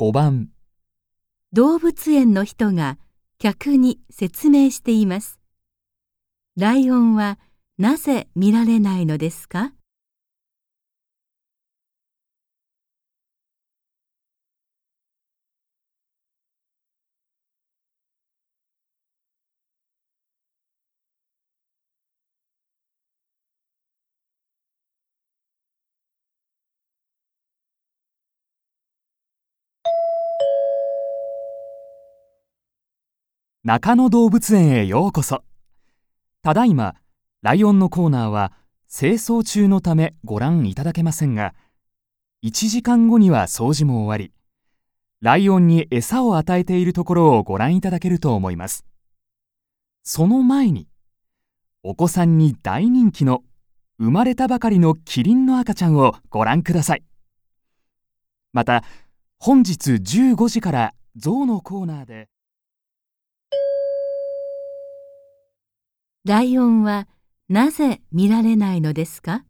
5番動物園の人が客に説明しています。ライオンはなぜ見られないのですか？中野動物園へようこそ。ただいまライオンのコーナーは清掃中のためご覧いただけませんが1時間後には掃除も終わりライオンに餌を与えているところをご覧いただけると思います。その前にお子さんに大人気の生まれたばかりのキリンの赤ちゃんをご覧ください。また本日15時からゾウのコーナーでライオンはなぜ見られないのですか？